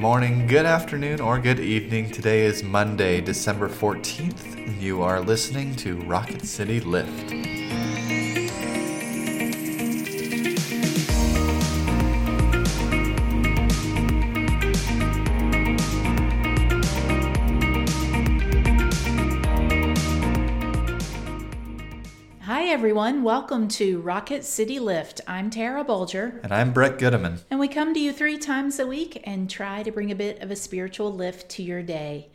morning, good afternoon, or good evening. Today is Monday, December 14th. You are listening to Rocket City Lift. Everyone. Welcome to Rocket City Lift. I'm Tara Bulger, And I'm Brett Goodeman. and we come to you three times a week and try to bring a bit of a spiritual lift to your day.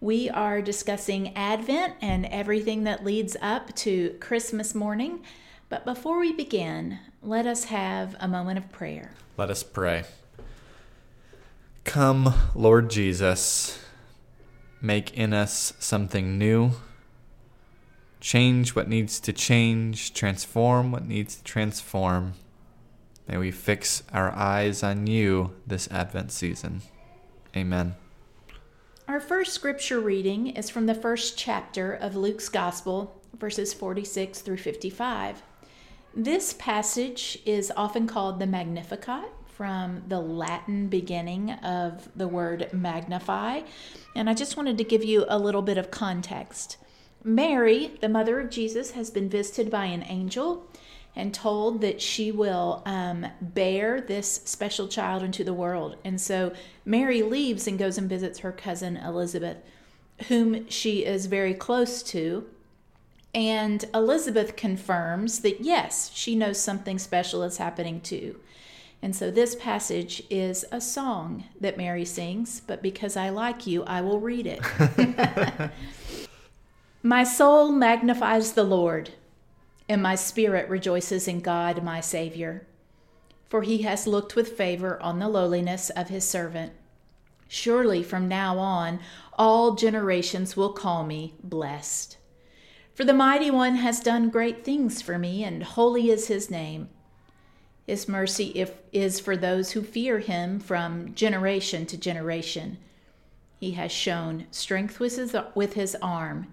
We are discussing Advent and everything that leads up to Christmas morning. But before we begin, let us have a moment of prayer. Let us pray. Come, Lord Jesus, make in us something new. Change what needs to change, transform what needs to transform. May we fix our eyes on you this Advent season. Amen. Our first scripture reading is from the first chapter of Luke's Gospel, verses 46 through 55. This passage is often called the Magnificat from the Latin beginning of the word magnify. And I just wanted to give you a little bit of context. Mary, the mother of Jesus, has been visited by an angel and told that she will um, bear this special child into the world. And so Mary leaves and goes and visits her cousin Elizabeth, whom she is very close to. And Elizabeth confirms that yes, she knows something special is happening too. And so this passage is a song that Mary sings, but because I like you, I will read it. my soul magnifies the Lord, and my spirit rejoices in God my Savior, for he has looked with favor on the lowliness of his servant. Surely from now on, all generations will call me blessed. For the mighty one has done great things for me, and holy is his name. His mercy if, is for those who fear him from generation to generation. He has shown strength with his, with his arm.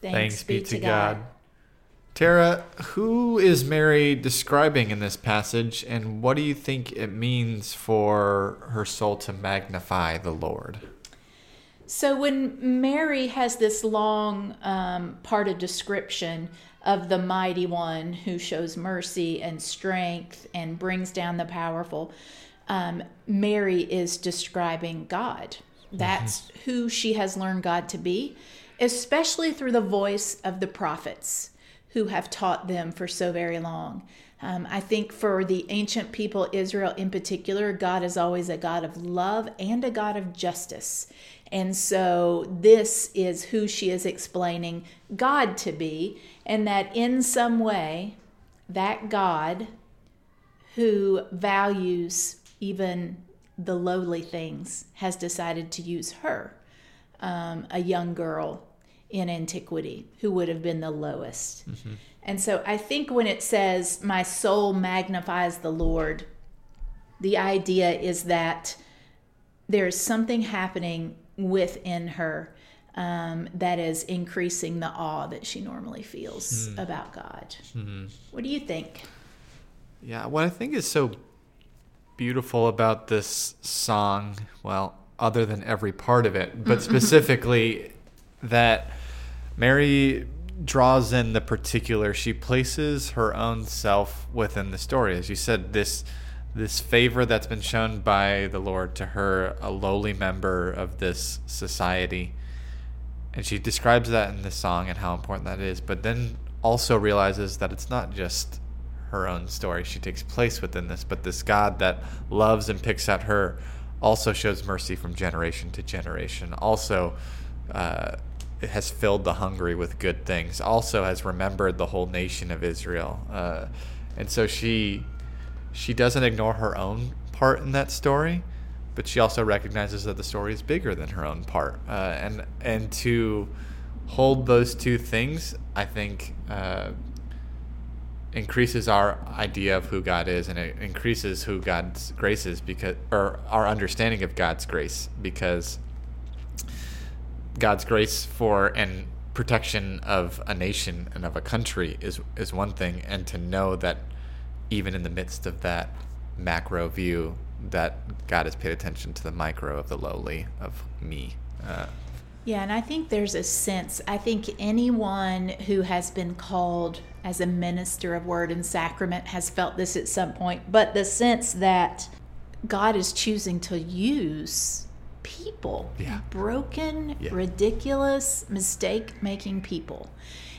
Thanks, be, to God. God. Tara, who is Mary describing in this passage, and what do you think it means for her soul to magnify the Lord? So, when Mary has this long um, part of description of the mighty one who shows mercy and strength and brings down the powerful, um, Mary is describing God. That's mm-hmm. who she has learned God to be especially through the voice of the prophets who have taught them for so very long. Um, I think for the ancient people, Israel in particular, God is always a God of love and a God of justice. And so this is who she is explaining God to be, and that in some way, that God who values even the lowly things has decided to use her, um, a young girl in antiquity who would have been the lowest. Mm-hmm. And so I think when it says, My soul magnifies the Lord, the idea is that there's something happening within her um, that is increasing the awe that she normally feels mm. about God. Mm-hmm. What do you think? Yeah, what I think is so beautiful about this song, well, other than every part of it, but specifically that Mary draws in the particular. She places her own self within the story. As you said, this this favor that's been shown by the Lord to her, a lowly member of this society. And she describes that in the song and how important that is, but then also realizes that it's not just her own story. She takes place within this, but this God that loves and picks at her also shows mercy from generation to generation. Also, uh, has filled the hungry with good things. Also has remembered the whole nation of Israel, uh, and so she she doesn't ignore her own part in that story, but she also recognizes that the story is bigger than her own part. Uh, and and to hold those two things, I think, uh, increases our idea of who God is, and it increases who God's grace is because, or our understanding of God's grace, because God's grace for and protection of a nation and of a country is is one thing, and to know that even in the midst of that macro view, that God has paid attention to the micro of the lowly of me. Uh, yeah, and I think there's a sense, I think anyone who has been called as a minister of word and sacrament has felt this at some point, but the sense that God is choosing to use people, Yeah. broken, Yeah. ridiculous, mistake making people.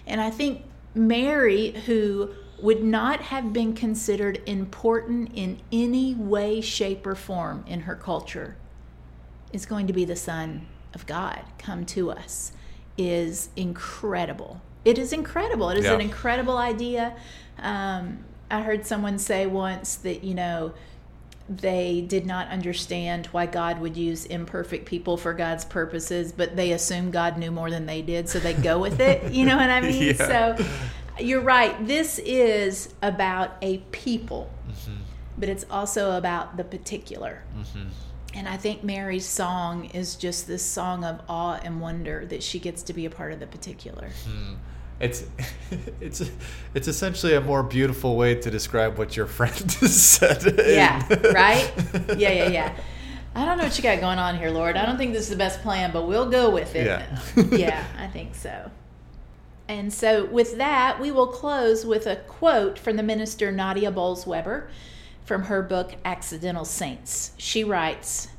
And I think Mary, who would not have been considered important in any way, shape, or form in her culture, is going to be the Son of God come to us, is incredible. It is incredible. It is Yeah. an incredible idea. Um, I heard someone say once that, you know, they did not understand why God would use imperfect people for God's purposes, but they assumed God knew more than they did, so they go with it. You know what I mean? Yeah. So you're right. This is about a people, mm-hmm. but it's also about the particular. Mm-hmm. And I think Mary's song is just this song of awe and wonder that she gets to be a part of the particular. Mm-hmm. It's it's it's essentially a more beautiful way to describe what your friend said. Yeah, right? Yeah, yeah, yeah. I don't know what you got going on here, Lord. I don't think this is the best plan, but we'll go with it. Yeah. yeah, I think so. And so, with that, we will close with a quote from the minister Nadia Bolz-Weber from her book Accidental Saints. She writes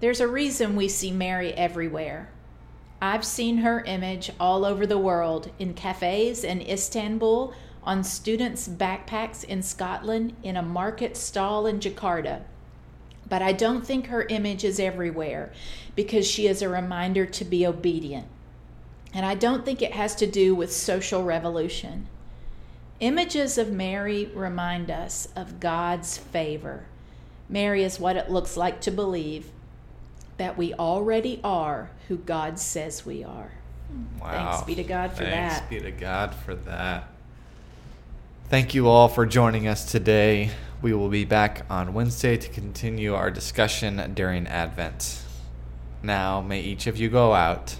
There's a reason we see Mary everywhere. I've seen her image all over the world in cafes in Istanbul, on students' backpacks in Scotland, in a market stall in Jakarta. But I don't think her image is everywhere because she is a reminder to be obedient. And I don't think it has to do with social revolution. Images of Mary remind us of God's favor. Mary is what it looks like to believe that we already are who God says we are. Wow. Thanks be to God for Thanks that. Thanks be to God for that. Thank you all for joining us today. We will be back on Wednesday to continue our discussion during Advent. Now, may each of you go out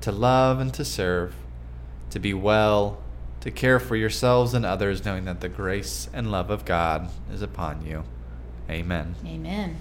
to love and to serve, to be well, to care for yourselves and others, knowing that the grace and love of God is upon you. Amen. Amen.